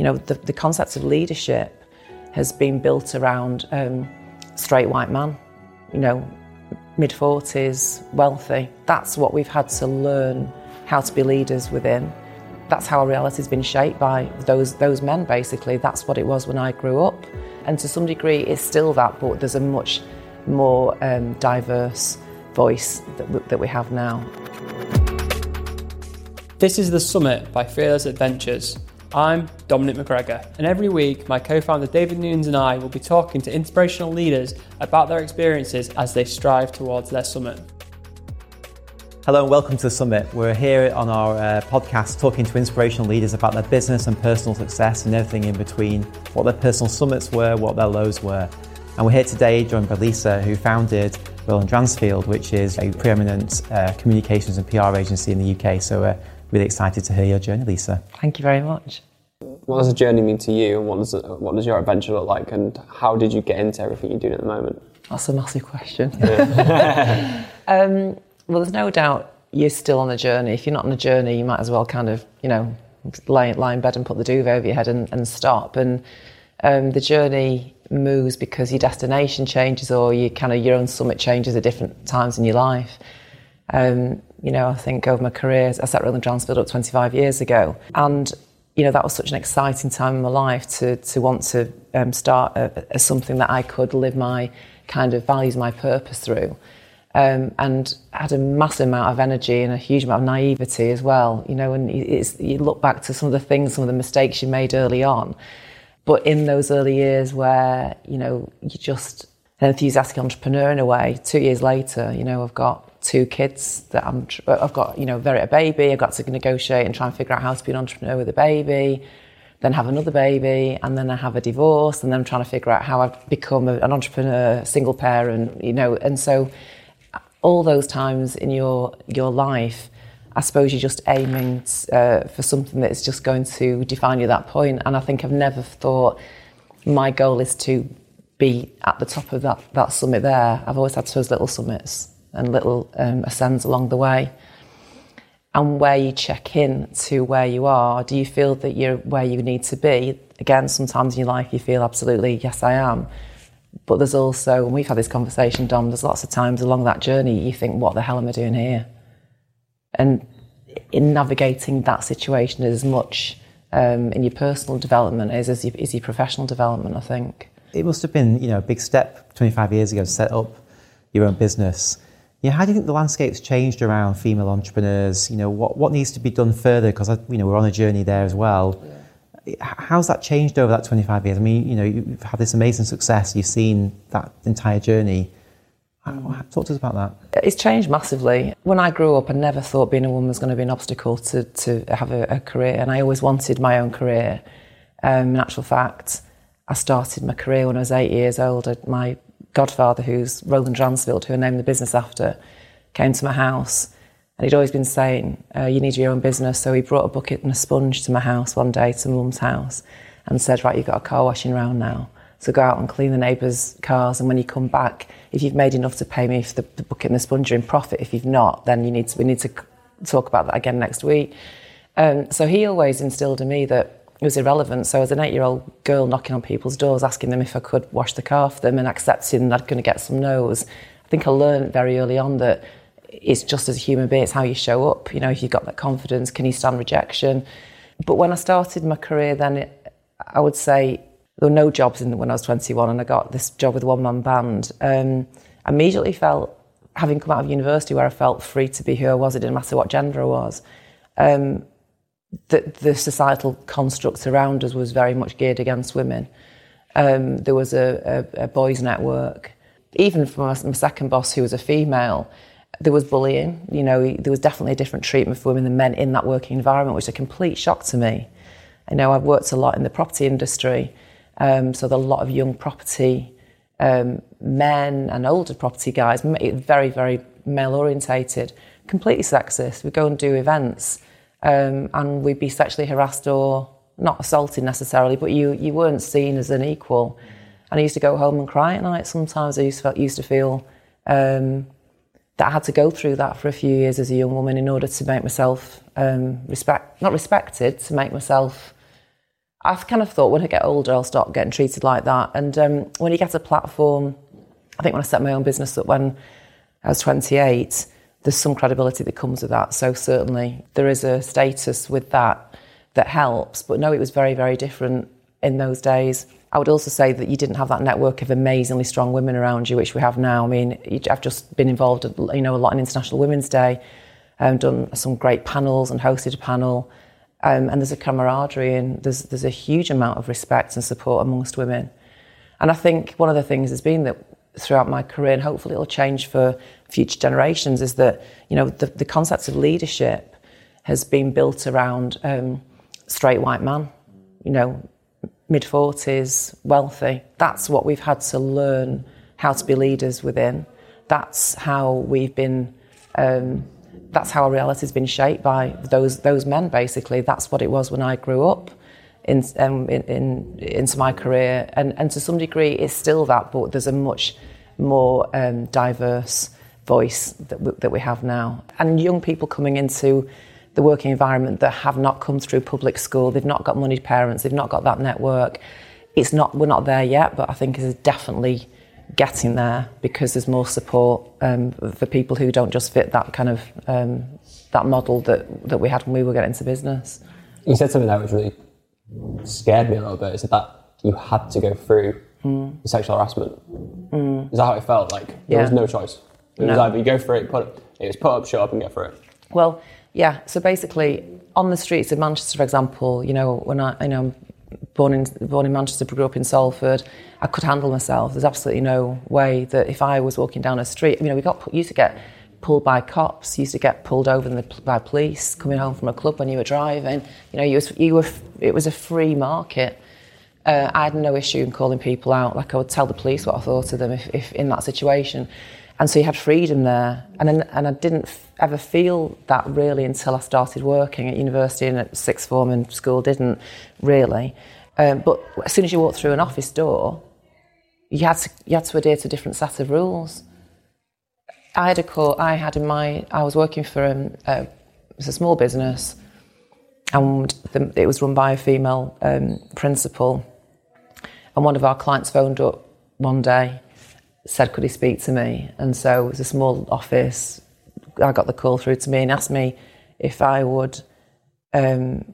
you know, the, the concept of leadership has been built around um, straight white man, you know, mid 40s, wealthy. That's what we've had to learn how to be leaders within. That's how our reality's been shaped by those, those men, basically. That's what it was when I grew up. And to some degree, it's still that, but there's a much more um, diverse voice that, that we have now. This is The Summit by Fearless Adventures. I'm Dominic McGregor, and every week my co founder David Newns and I will be talking to inspirational leaders about their experiences as they strive towards their summit. Hello and welcome to the Summit. We're here on our uh, podcast talking to inspirational leaders about their business and personal success and everything in between, what their personal summits were, what their lows were. And we're here today joined by Lisa, who founded Roland Dransfield, which is a preeminent uh, communications and PR agency in the UK. So we're really excited to hear your journey, Lisa. Thank you very much. What does the journey mean to you, and what does what does your adventure look like, and how did you get into everything you're doing at the moment? That's a massive question. um, well, there's no doubt you're still on a journey. If you're not on a journey, you might as well kind of, you know, lie, lie in bed and put the duvet over your head and, and stop. And um, the journey moves because your destination changes or you kind of your own summit changes at different times in your life. Um, you know, I think over my career, I set Roland Dransfield up 25 years ago, and you know that was such an exciting time in my life to to want to um, start a, a something that I could live my kind of values, my purpose through. Um, and had a massive amount of energy and a huge amount of naivety as well. You know, and you look back to some of the things, some of the mistakes you made early on, but in those early years where you know you just an enthusiastic entrepreneur in a way. Two years later, you know, I've got two kids that I'm, I've got, you know, very a baby. I've got to negotiate and try and figure out how to be an entrepreneur with a baby, then have another baby, and then I have a divorce, and then I'm trying to figure out how I've become a, an entrepreneur, single parent, you know, and so all those times in your your life, I suppose you're just aiming uh, for something that is just going to define you at that point. And I think I've never thought my goal is to be at the top of that, that summit there. I've always had those little summits and little um, ascends along the way. And where you check in to where you are, do you feel that you're where you need to be? Again, sometimes in your life you feel absolutely, yes, I am. But there's also, and we've had this conversation, Dom, there's lots of times along that journey you think, what the hell am I doing here? And in navigating that situation as much um, in your personal development as, as your, as your professional development, I think. It must have been, you know, a big step 25 years ago to set up your own business. Yeah, how do you think the landscape's changed around female entrepreneurs? You know, what, what needs to be done further? Because, you know, we're on a journey there as well. Yeah. How's that changed over that 25 years? I mean, you know, you've had this amazing success. You've seen that entire journey. Talk to us about that. It's changed massively. When I grew up, I never thought being a woman was going to be an obstacle to, to have a, a career. And I always wanted my own career. Um, in actual fact, I started my career when I was eight years old. My godfather, who's Roland Dransfield, who I named the business after, came to my house. And he'd always been saying, uh, You need your own business. So he brought a bucket and a sponge to my house one day, to mum's house, and said, Right, you've got a car washing round now. So go out and clean the neighbours' cars. And when you come back, if you've made enough to pay me for the, the bucket and the sponge, you're in profit. If you've not, then you need to, we need to talk about that again next week. Um, so he always instilled in me that it was irrelevant. So as an eight-year-old girl knocking on people's doors, asking them if I could wash the car for them and accepting that I'm going to get some no's, I think I learned very early on that it's just as a human being, it's how you show up. You know, if you've got that confidence, can you stand rejection? But when I started my career, then it, I would say there were no jobs in, when I was 21 and I got this job with a one-man band. Um, I immediately felt, having come out of university where I felt free to be who I was, it didn't matter what gender I was, um, the, the societal construct around us was very much geared against women. Um, there was a, a, a, boys' network. Even from my, my, second boss, who was a female, there was bullying. You know, there was definitely a different treatment for women than men in that working environment, which is a complete shock to me. I know I've worked a lot in the property industry, um, so there are a lot of young property um, men and older property guys, very, very male orientated, completely sexist. We go and do events um, and we'd be sexually harassed or not assaulted necessarily, but you, you weren't seen as an equal. And I used to go home and cry at night sometimes. I used to, used to feel um, that I had to go through that for a few years as a young woman in order to make myself um, respect, not respected, to make myself I've kind of thought when I get older, I'll stop getting treated like that. And um, when you get a platform, I think when I set my own business up when I was 28, there's some credibility that comes with that. So certainly there is a status with that that helps. But no, it was very, very different in those days. I would also say that you didn't have that network of amazingly strong women around you, which we have now. I mean, I've just been involved, you know, a lot in International Women's Day, um, done some great panels and hosted a panel. Um, and there's a camaraderie and there's there's a huge amount of respect and support amongst women. And I think one of the things has been that throughout my career, and hopefully it'll change for future generations, is that you know the, the concept of leadership has been built around um, straight white man, you know, mid 40s, wealthy. That's what we've had to learn how to be leaders within. That's how we've been. Um, that's how our reality has been shaped by those those men. Basically, that's what it was when I grew up. In, um, in, in, into my career, and, and to some degree, it's still that, but there's a much more um, diverse voice that, w- that we have now. And young people coming into the working environment that have not come through public school, they've not got moneyed parents, they've not got that network. It's not, we're not there yet, but I think it's definitely getting there because there's more support um, for people who don't just fit that kind of um, that model that, that we had when we were getting into business. You said something that was really scared me a little bit. Is that you had to go through mm. sexual harassment? Mm. Is that how it felt? Like there yeah. was no choice. It no. was either you go for it, put it was put up, shut up, and get for it. Well, yeah. So basically, on the streets of Manchester, for example, you know, when I, you know, I'm born in born in Manchester, grew up in Salford, I could handle myself. There's absolutely no way that if I was walking down a street, you know, we got used to get pulled by cops, used to get pulled over the, by police coming home from a club when you were driving. You know, you was, you were, it was a free market. Uh, I had no issue in calling people out. Like I would tell the police what I thought of them if, if in that situation. And so you had freedom there. And, and I didn't f- ever feel that really until I started working at university and at sixth form and school didn't really. Um, but as soon as you walked through an office door, you had to, you had to adhere to a different set of rules. I had a call, I had in my, I was working for um, a, it's a small business and the, it was run by a female um, principal. And one of our clients phoned up one day said, could he speak to me? And so it was a small office. I got the call through to me and asked me if I would um,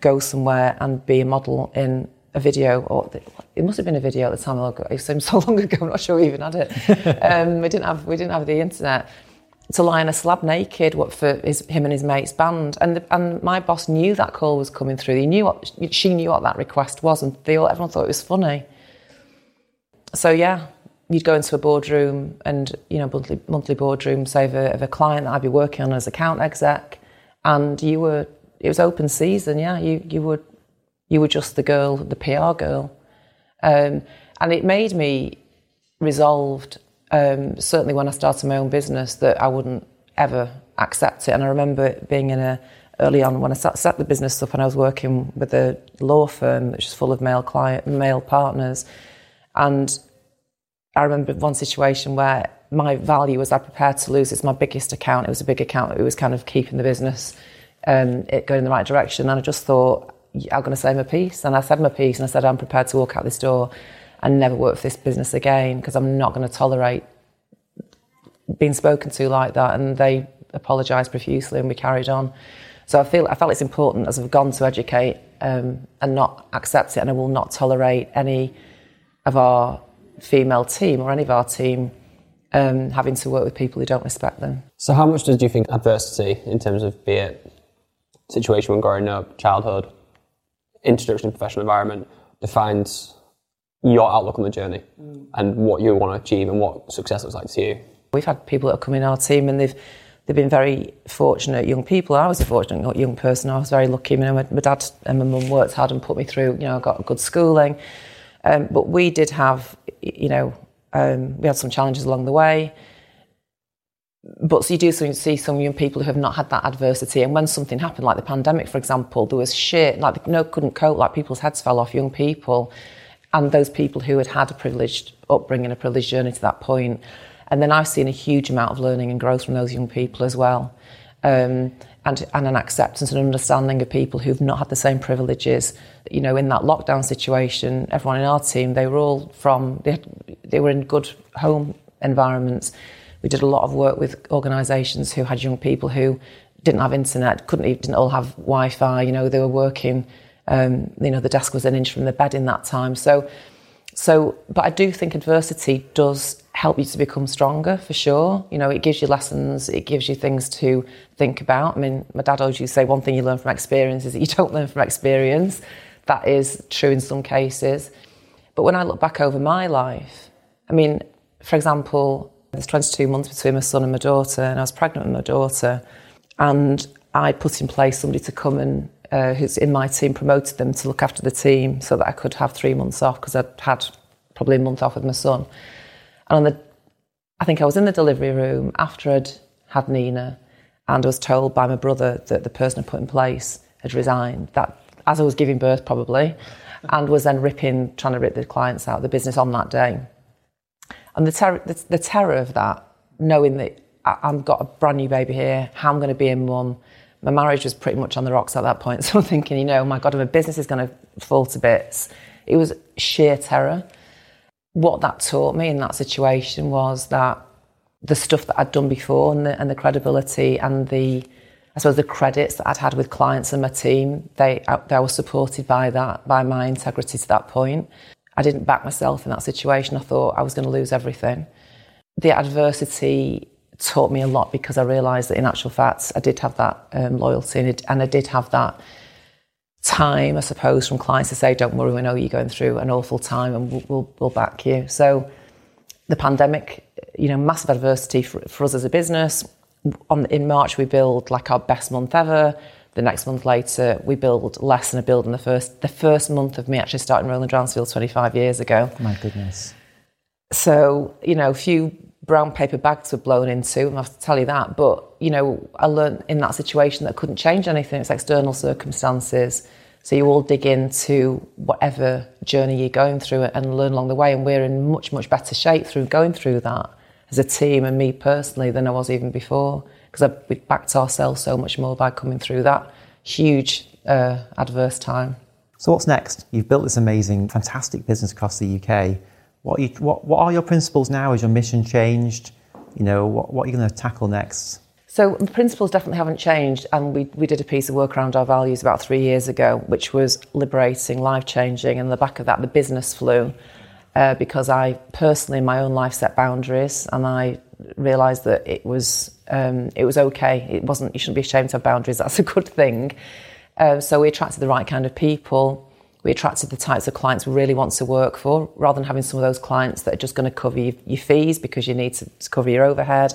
go somewhere and be a model in a video, or it must have been a video at the time. It seemed so long ago. I'm not sure we even had it. um, we didn't have we didn't have the internet to lie in a slab naked what for his, him and his mate's band. And the, and my boss knew that call was coming through. He knew what she knew what that request was, and they all everyone thought it was funny. So yeah, you'd go into a boardroom and you know monthly monthly boardroom say of a, of a client that I'd be working on as account exec, and you were it was open season. Yeah, you you were you were just the girl, the PR girl, um, and it made me resolved. Um, certainly when I started my own business, that I wouldn't ever accept it. And I remember being in a early on when I set, set the business up and I was working with a law firm which is full of male client, male partners, and I remember one situation where my value was I prepared to lose. It's my biggest account. It was a big account. It was kind of keeping the business um, it going in the right direction. And I just thought, I'm going to say my piece. And I said my piece and I said, I'm prepared to walk out this door and never work for this business again because I'm not going to tolerate being spoken to like that. And they apologised profusely and we carried on. So I feel I felt it's important as I've gone to educate um, and not accept it, and I will not tolerate any of our female team or any of our team um, having to work with people who don't respect them. So, how much did you think adversity, in terms of be it situation when growing up, childhood, introduction to professional environment, defines your outlook on the journey mm. and what you want to achieve and what success looks like to you? We've had people that have come in our team and they've they've been very fortunate young people. I was a fortunate young person. I was very lucky. You know, my, my dad and my mum worked hard and put me through. You know, I got good schooling. Um, but we did have, you know, um, we had some challenges along the way. But so you do see some young people who have not had that adversity, and when something happened, like the pandemic, for example, there was shit, like no couldn't cope, like people's heads fell off, young people, and those people who had had a privileged upbringing, a privileged journey to that point. And then I've seen a huge amount of learning and growth from those young people as well. Um, and, and an acceptance and understanding of people who've not had the same privileges. You know, in that lockdown situation, everyone in our team, they were all from, they, had, they were in good home environments. We did a lot of work with organisations who had young people who didn't have internet, couldn't even, didn't all have Wi-Fi. You know, they were working. Um, you know, the desk was an inch from the bed in that time. So, so, but I do think adversity does help you to become stronger for sure. You know, it gives you lessons, it gives you things to think about. I mean, my dad always used to say one thing you learn from experience is that you don't learn from experience. That is true in some cases. But when I look back over my life, I mean, for example, there's 22 months between my son and my daughter, and I was pregnant with my daughter, and I put in place somebody to come and uh, who's in my team promoted them to look after the team so that I could have three months off because I'd had probably a month off with my son. And on the, I think I was in the delivery room after I'd had Nina, and I was told by my brother that the person I put in place had resigned. That as I was giving birth, probably, and was then ripping, trying to rip the clients out of the business on that day. And the, ter- the, the terror of that, knowing that I, I've got a brand new baby here, how I'm going to be a mum. My marriage was pretty much on the rocks at that point. So I'm thinking, you know, my God, if my business is going to fall to bits. It was sheer terror. What that taught me in that situation was that the stuff that I'd done before and the, and the credibility and the, I suppose, the credits that I'd had with clients and my team, they, they were supported by that, by my integrity to that point. I didn't back myself in that situation. I thought I was going to lose everything. The adversity taught me a lot because I realised that in actual fact I did have that um, loyalty and, and I did have that time, I suppose, from clients to say, "Don't worry, we know you're going through an awful time, and we'll, we'll, we'll back you." So, the pandemic, you know, massive adversity for, for us as a business. On, in March, we build like our best month ever. The next month later, we build less than a build in the first the first month of me actually starting Roland Dransfield 25 years ago. My goodness. So, you know, a few brown paper bags were blown into, I have to tell you that. But, you know, I learned in that situation that I couldn't change anything. It's external circumstances. So you all dig into whatever journey you're going through and learn along the way. And we're in much, much better shape through going through that as a team and me personally than I was even before because we backed ourselves so much more by coming through that huge uh, adverse time. So what's next? You've built this amazing, fantastic business across the UK. What are, you, what, what are your principles now? Has your mission changed? You know, what, what are you going to tackle next? So the principles definitely haven't changed, and we, we did a piece of work around our values about three years ago, which was liberating, life changing, and the back of that, the business flew, uh, because I personally in my own life set boundaries, and I realised that it was um, it was okay. It wasn't. You shouldn't be ashamed to have boundaries. That's a good thing. Uh, so we attracted the right kind of people. We attracted the types of clients we really want to work for, rather than having some of those clients that are just going to cover your, your fees because you need to, to cover your overhead.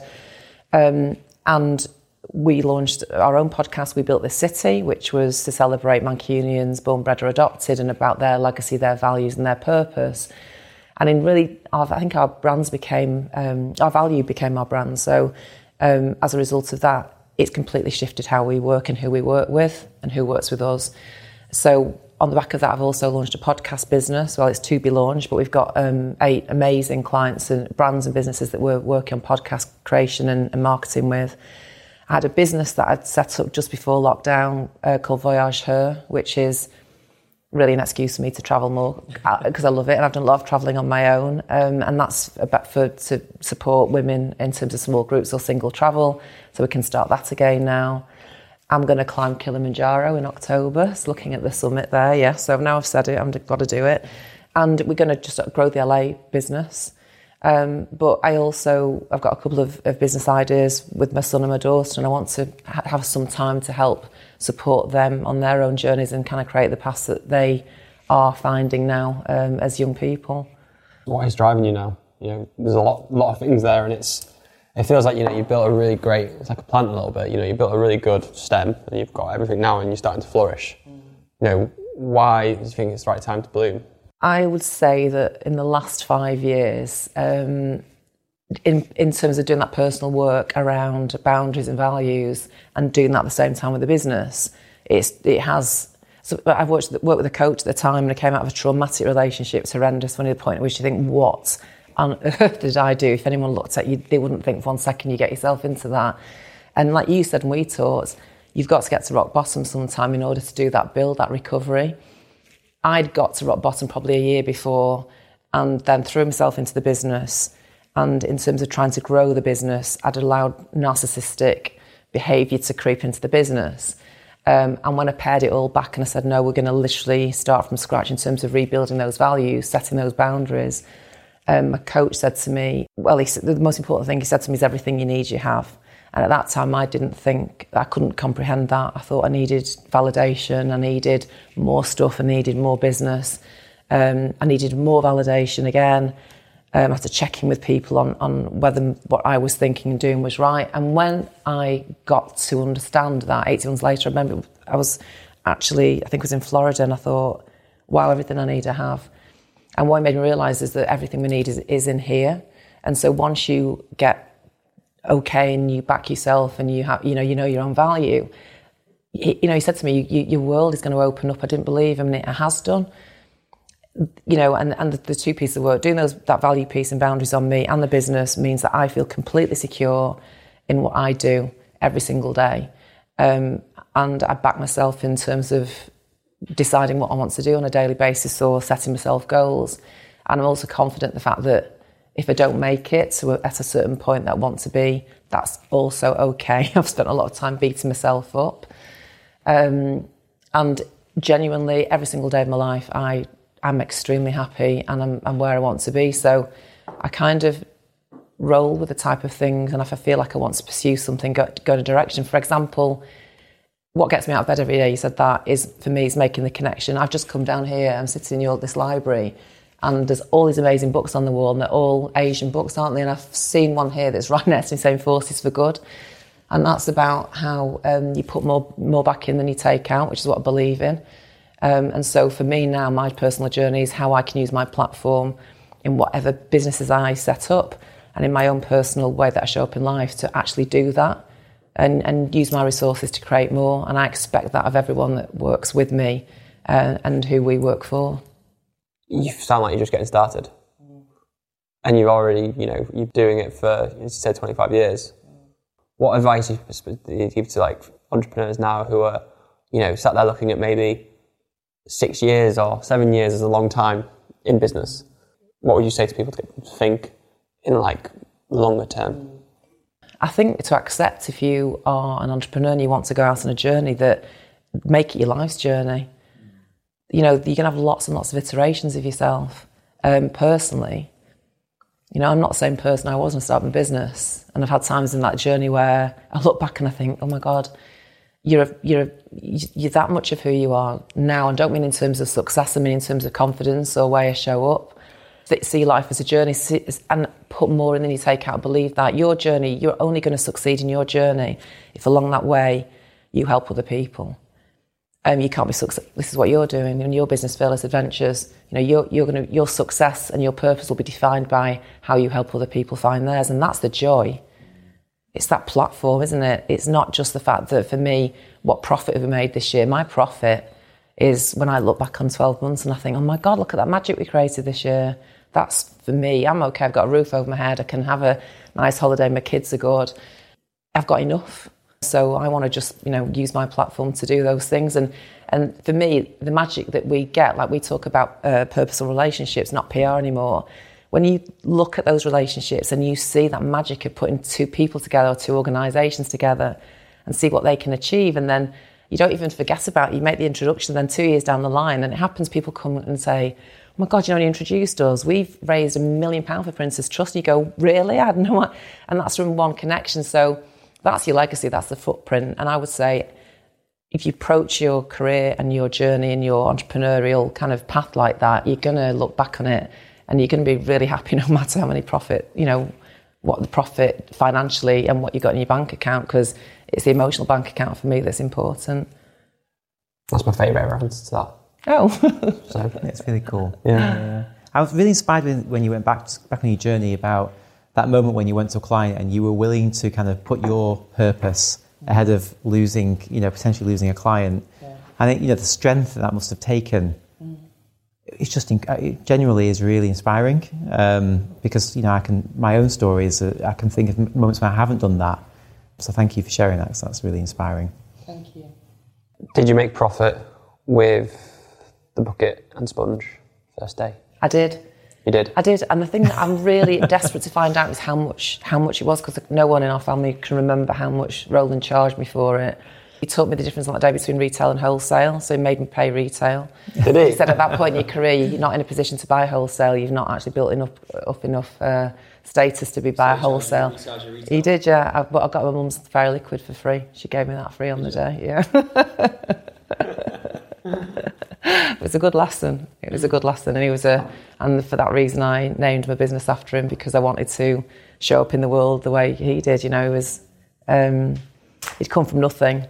Um, and we launched our own podcast. We built the city, which was to celebrate Mancunians born, bred, or adopted, and about their legacy, their values, and their purpose. And in really, our, I think our brands became um, our value became our brand. So um, as a result of that, it's completely shifted how we work and who we work with and who works with us. So on the back of that, I've also launched a podcast business. Well, it's to be launched, but we've got um, eight amazing clients and brands and businesses that we're working on podcast creation and, and, marketing with. I had a business that I'd set up just before lockdown uh, called Voyage Her, which is really an excuse for me to travel more because uh, I love it and I've done a lot of travelling on my own um, and that's about for to support women in terms of small groups or single travel so we can start that again now I'm going to climb Kilimanjaro in October so looking at the summit there yeah so now I've said it I've got to do it and we're going to just grow the LA business um, but I also I've got a couple of, of, business ideas with my son and my daughter and I want to ha- have some time to help support them on their own journeys and kind of create the paths that they are finding now um, as young people. What is driving you now? You know, there's a lot, lot of things there, and it's it feels like you know you built a really great. It's like a plant a little bit. You know, you built a really good stem, and you've got everything now, and you're starting to flourish. Mm. You know, why do you think it's the right time to bloom? I would say that in the last five years, um, in, in terms of doing that personal work around boundaries and values and doing that at the same time with the business, it's, it has. So I've watched, worked with a coach at the time and I came out of a traumatic relationship. It's horrendous when you the point at which you think, what on earth did I do? If anyone looked at you, they wouldn't think for one second you get yourself into that. And like you said, and we taught, you've got to get to rock bottom sometime in order to do that build, that recovery. I'd got to rock bottom probably a year before and then threw myself into the business. And in terms of trying to grow the business, I'd allowed narcissistic behaviour to creep into the business. Um, and when I pared it all back and I said, no, we're going to literally start from scratch in terms of rebuilding those values, setting those boundaries, um, my coach said to me, well, he said, the most important thing he said to me is everything you need, you have. And at that time, I didn't think, I couldn't comprehend that. I thought I needed validation, I needed more stuff, I needed more business, um, I needed more validation again. Um, after checking with people on, on whether what I was thinking and doing was right. And when I got to understand that 18 months later, I remember I was actually, I think it was in Florida, and I thought, wow, everything I need to have. And what it made me realise is that everything we need is, is in here. And so once you get okay and you back yourself and you have, you know, you know your own value, he, you know, he said to me, you, your world is going to open up. I didn't believe him, and it has done. You know, and, and the, the two pieces of work, doing those that value piece and boundaries on me and the business means that I feel completely secure in what I do every single day. Um, and I back myself in terms of deciding what I want to do on a daily basis or setting myself goals. And I'm also confident the fact that if I don't make it to a, at a certain point that I want to be, that's also okay. I've spent a lot of time beating myself up. Um, and genuinely, every single day of my life, I am extremely happy and I'm, I'm where I want to be. So I kind of roll with the type of things, and if I feel like I want to pursue something, go, go in a direction. For example, what gets me out of bed every day, you said that, is for me is making the connection. I've just come down here, I'm sitting in your, this library, and there's all these amazing books on the wall, and they're all Asian books, aren't they? And I've seen one here that's right next to me saying Forces for Good. And that's about how um, you put more, more back in than you take out, which is what I believe in. Um, and so for me now, my personal journey is how I can use my platform in whatever businesses I set up and in my own personal way that I show up in life to actually do that and, and use my resources to create more. And I expect that of everyone that works with me uh, and who we work for. You sound like you're just getting started. And you're already, you know, you're doing it for, as you said, 25 years. What advice do you give to like entrepreneurs now who are, you know, sat there looking at maybe six years or seven years as a long time in business? What would you say to people to think in like longer term? I think to accept if you are an entrepreneur and you want to go out on a journey that make it your life's journey. You know, you can have lots and lots of iterations of yourself. Um, personally, you know, I'm not the same person I was when I started my business, and I've had times in that journey where I look back and I think, oh my god, you're a, you're a, you're that much of who you are now. And don't mean in terms of success, I mean in terms of confidence or way I show up see life as a journey and put more in than you take out. Believe that your journey, you're only going to succeed in your journey if along that way you help other people. Um, you can't be success. This is what you're doing in your business, Fearless Adventures. You know, you're, you're to, your success and your purpose will be defined by how you help other people find theirs, and that's the joy. It's that platform, isn't it? It's not just the fact that for me, what profit have we made this year? My profit is when I look back on 12 months and I think, oh my God, look at that magic we created this year that's for me. I'm okay. I've got a roof over my head. I can have a nice holiday. My kids are good. I've got enough. So I want to just, you know, use my platform to do those things. And and for me, the magic that we get, like we talk about uh, purposeful relationships, not PR anymore. When you look at those relationships and you see that magic of putting two people together or two organisations together and see what they can achieve, and then you don't even forget about it. You make the introduction, then two years down the line, and it happens, people come and say, my God, you know, you introduced us. We've raised a million pounds for Prince's Trust. And you go, really? I had no idea. And that's from one connection. So that's your legacy, that's the footprint. And I would say, if you approach your career and your journey and your entrepreneurial kind of path like that, you're going to look back on it and you're going to be really happy no matter how many profit, you know, what the profit financially and what you got in your bank account because it's the emotional bank account for me that's important. That's my favourite answer to that. Oh, so it's really cool. Yeah. yeah. I was really inspired when, when you went back back on your journey about that moment when you went to a client and you were willing to kind of put your purpose ahead of losing, you know, potentially losing a client. Yeah. I think you know the strength that that must have taken. Mm. It's just it genuinely is really inspiring um, because you know I can my own stories. Uh, I can think of moments when I haven't done that. So thank you for sharing that. Because that's really inspiring. Thank you. Did you make profit with the bucket and sponge first day? I did. You did. I did, and the thing that I'm really desperate to find out is how much how much it was because no one in our family can remember how much Roland charged me for it. He taught me the difference on that day between retail and wholesale, so he made me pay retail. Did he? He said at that point in your career, you're not in a position to buy wholesale. You've not actually built enough up enough uh, status to be buy wholesale. He did, yeah. I, but I got my mum's fairy liquid for free. She gave me that free on the day. Yeah. it was a good lesson. It was a good lesson, and he was a. And for that reason, I named my business after him because I wanted to show up in the world the way he did. You know, he was. Um, he'd come from nothing,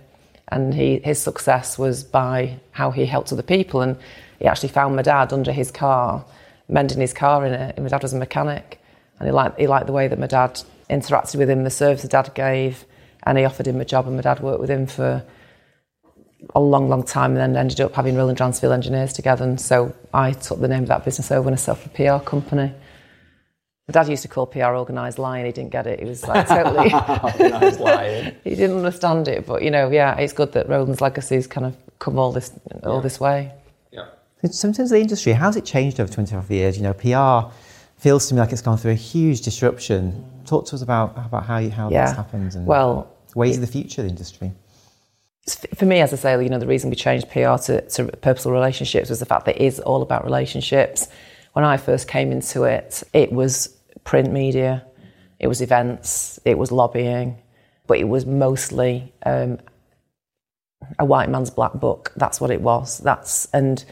and he his success was by how he helped other people. And he actually found my dad under his car, mending his car in it. And my dad was a mechanic, and he liked he liked the way that my dad interacted with him, the service the dad gave, and he offered him a job. And my dad worked with him for a long, long time and then ended up having Roland Dransfield Engineers together. And so I took the name of that business over and I set up a PR company. My dad used to call PR organised lying. He didn't get it. He was like totally. nice lying. he didn't understand it. But you know, yeah, it's good that Roland's legacy's kind of come all this all this way. Yeah sometimes the industry, how's it changed over 25 years? You know, PR feels to me like it's gone through a huge disruption. Talk to us about, about how, you, how Yeah. this happens and Well, ways of the future of the industry. For me, as I say, you know, the reason we changed PR to, to purposeful relationships was the fact that it is all about relationships. When I first came into it, it was print media, it was events, it was lobbying, but it was mostly um, a white man's black book. That's what it was. That's and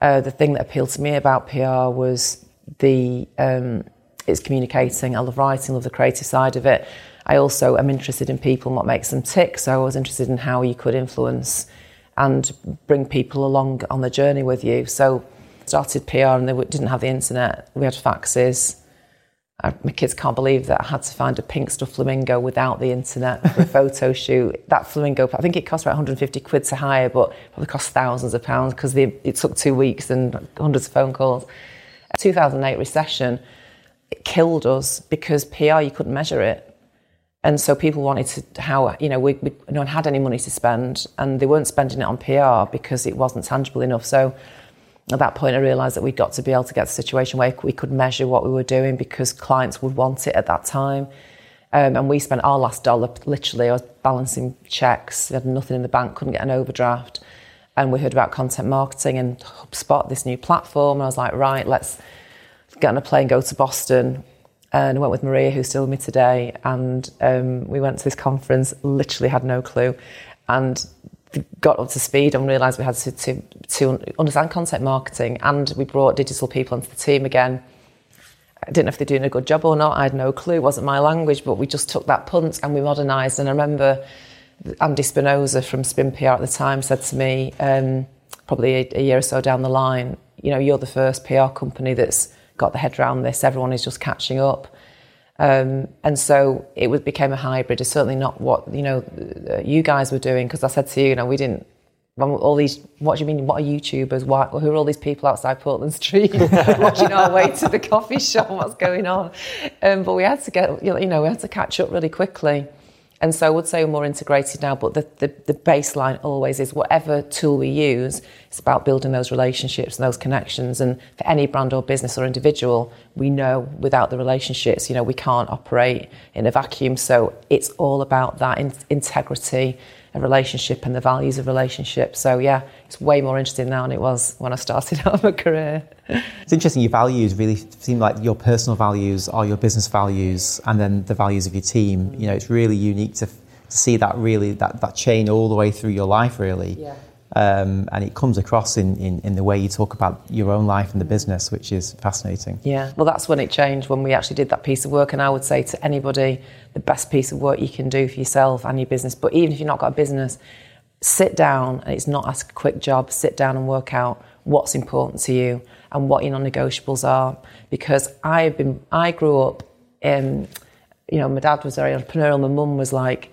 uh, the thing that appealed to me about PR was the um, it's communicating. I love writing, love the creative side of it. I also am interested in people and what makes them tick. So I was interested in how you could influence and bring people along on the journey with you. So I started PR and they didn't have the internet. We had faxes. I, my kids can't believe that I had to find a pink stuffed flamingo without the internet for a photo shoot. That flamingo, I think it cost about 150 quid to hire, but probably cost thousands of pounds because it took two weeks and hundreds of phone calls. 2008 recession, it killed us because PR, you couldn't measure it. And so people wanted to, how, you know, we, we, no one had any money to spend and they weren't spending it on PR because it wasn't tangible enough. So at that point, I realised that we'd got to be able to get to a situation where we could measure what we were doing because clients would want it at that time. Um, and we spent our last dollar, literally, I was balancing checks, we had nothing in the bank, couldn't get an overdraft. And we heard about content marketing and HubSpot, this new platform. And I was like, right, let's get on a plane, go to Boston. And I went with Maria, who's still with me today. And um, we went to this conference, literally had no clue. And got up to speed and realised we had to, to, to understand content marketing. And we brought digital people into the team again. I didn't know if they're doing a good job or not. I had no clue. It wasn't my language, but we just took that punt and we modernised. And I remember Andy Spinoza from Spin PR at the time said to me, um, probably a, a year or so down the line, you know, you're the first PR company that's got the head around this. Everyone is just catching up. Um, and so it was, became a hybrid. It's certainly not what you know uh, you guys were doing because I said to you, you know, we didn't. All these, what do you mean? What are YouTubers? Why, who are all these people outside Portland Street watching our way to the coffee shop? What's going on? Um, but we had to get, you know, we had to catch up really quickly. And so I would say we're more integrated now, but the, the, the baseline always is whatever tool we use, it's about building those relationships and those connections. And for any brand or business or individual, we know without the relationships, you know, we can't operate in a vacuum. So it's all about that in, integrity of relationship and the values of relationship. So yeah, it's way more interesting now than it was when I started out my career. It's interesting, your values really seem like your personal values are your business values and then the values of your team. You know, it's really unique to, to see that really, that, that chain all the way through your life, really. Yeah. Um, and it comes across in, in, in the way you talk about your own life and the business, which is fascinating. Yeah, well, that's when it changed when we actually did that piece of work. And I would say to anybody, the best piece of work you can do for yourself and your business, but even if you've not got a business, sit down, and it's not a quick job, sit down and work out what's important to you and what your non-negotiables are. Because I've been, I grew up, um, you know, my dad was very entrepreneurial, my mum was like,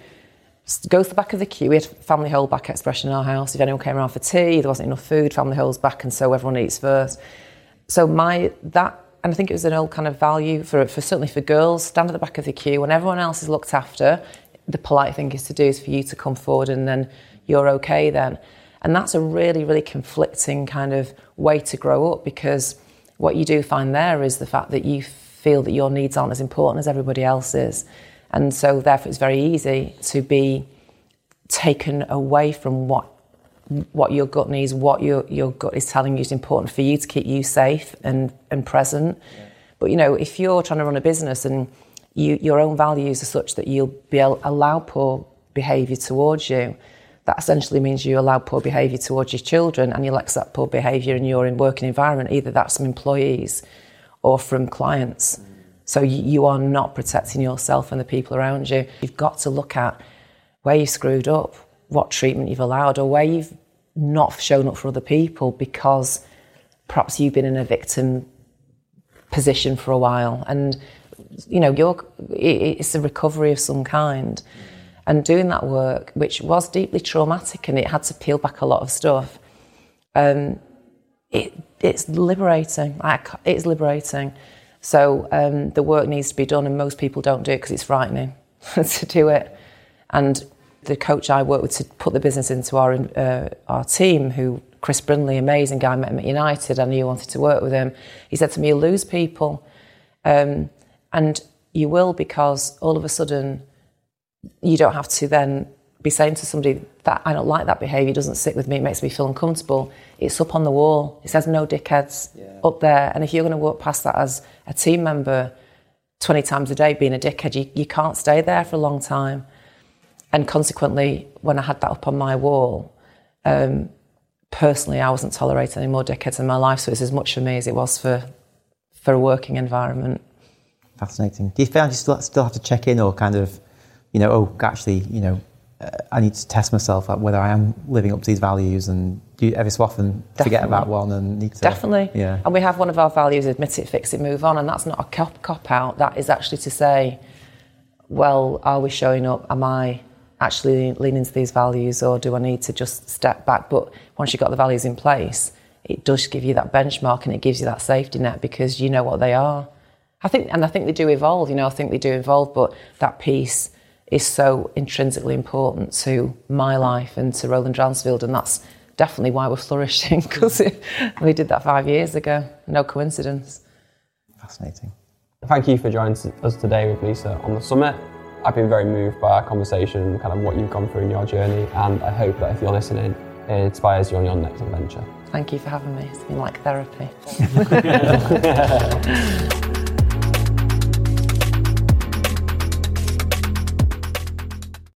go to the back of the queue. We had family hold back expression in our house. If anyone came around for tea, there wasn't enough food, family holds back, and so everyone eats first. So my that, and I think it was an old kind of value for, for certainly for girls. Stand at the back of the queue when everyone else is looked after. The polite thing is to do is for you to come forward and then you're okay then. And that's a really, really conflicting kind of way to grow up because what you do find there is the fact that you feel that your needs aren't as important as everybody else's. And so, therefore, it's very easy to be taken away from what what your gut needs, what your, your gut is telling you is important for you to keep you safe and, and present. Yeah. But you know, if you're trying to run a business and you, your own values are such that you'll be allow poor behaviour towards you, that essentially means you allow poor behaviour towards your children and you'll accept poor behaviour in your working environment, either that's from employees or from clients. Mm. So you, are not protecting yourself and the people around you. You've got to look at where you screwed up, what treatment you've allowed, or where you've not shown up for other people because perhaps you've been in a victim position for a while. And, you know, you're, it's a recovery of some kind. And doing that work, which was deeply traumatic and it had to peel back a lot of stuff, um, it, it's liberating. It's liberating. So um, the work needs to be done, and most people don't do it because it's frightening to do it. And the coach I worked with to put the business into our uh, our team, who Chris Brindley, amazing guy, met him at United. I knew wanted to work with him. He said to me, "You lose people, um, and you will because all of a sudden you don't have to then be saying to somebody that I don't like that behaviour, doesn't sit with me, it makes me feel uncomfortable. It's up on the wall. It says no dickheads yeah. up there. And if you're going to walk past that as a team member 20 times a day being a dickhead, you, you can't stay there for a long time. And consequently, when I had that up on my wall, um, personally, I wasn't tolerating any more dickheads in my life. So it's as much for me as it was for, for a working environment. Fascinating. Do you find you still, still have to check in or kind of, you know, oh, actually, you know, I need to test myself at whether I am living up to these values and you ever so often Definitely. forget about one and need to. Definitely. Yeah. And we have one of our values admit it, fix it, move on. And that's not a cop, cop out. That is actually to say, well, are we showing up? Am I actually leaning to these values or do I need to just step back? But once you've got the values in place, it does give you that benchmark and it gives you that safety net because you know what they are. I think, and I think they do evolve, you know, I think they do evolve, but that piece is so intrinsically important to my life and to Roland Dransfield, and that's definitely why we're flourishing because we did that five years ago. No coincidence. Fascinating. Thank you for joining us today with Lisa on the summit. I've been very moved by our conversation, kind of what you've gone through in your journey, and I hope that if you're listening, it inspires you on your next adventure. Thank you for having me. It's been like therapy.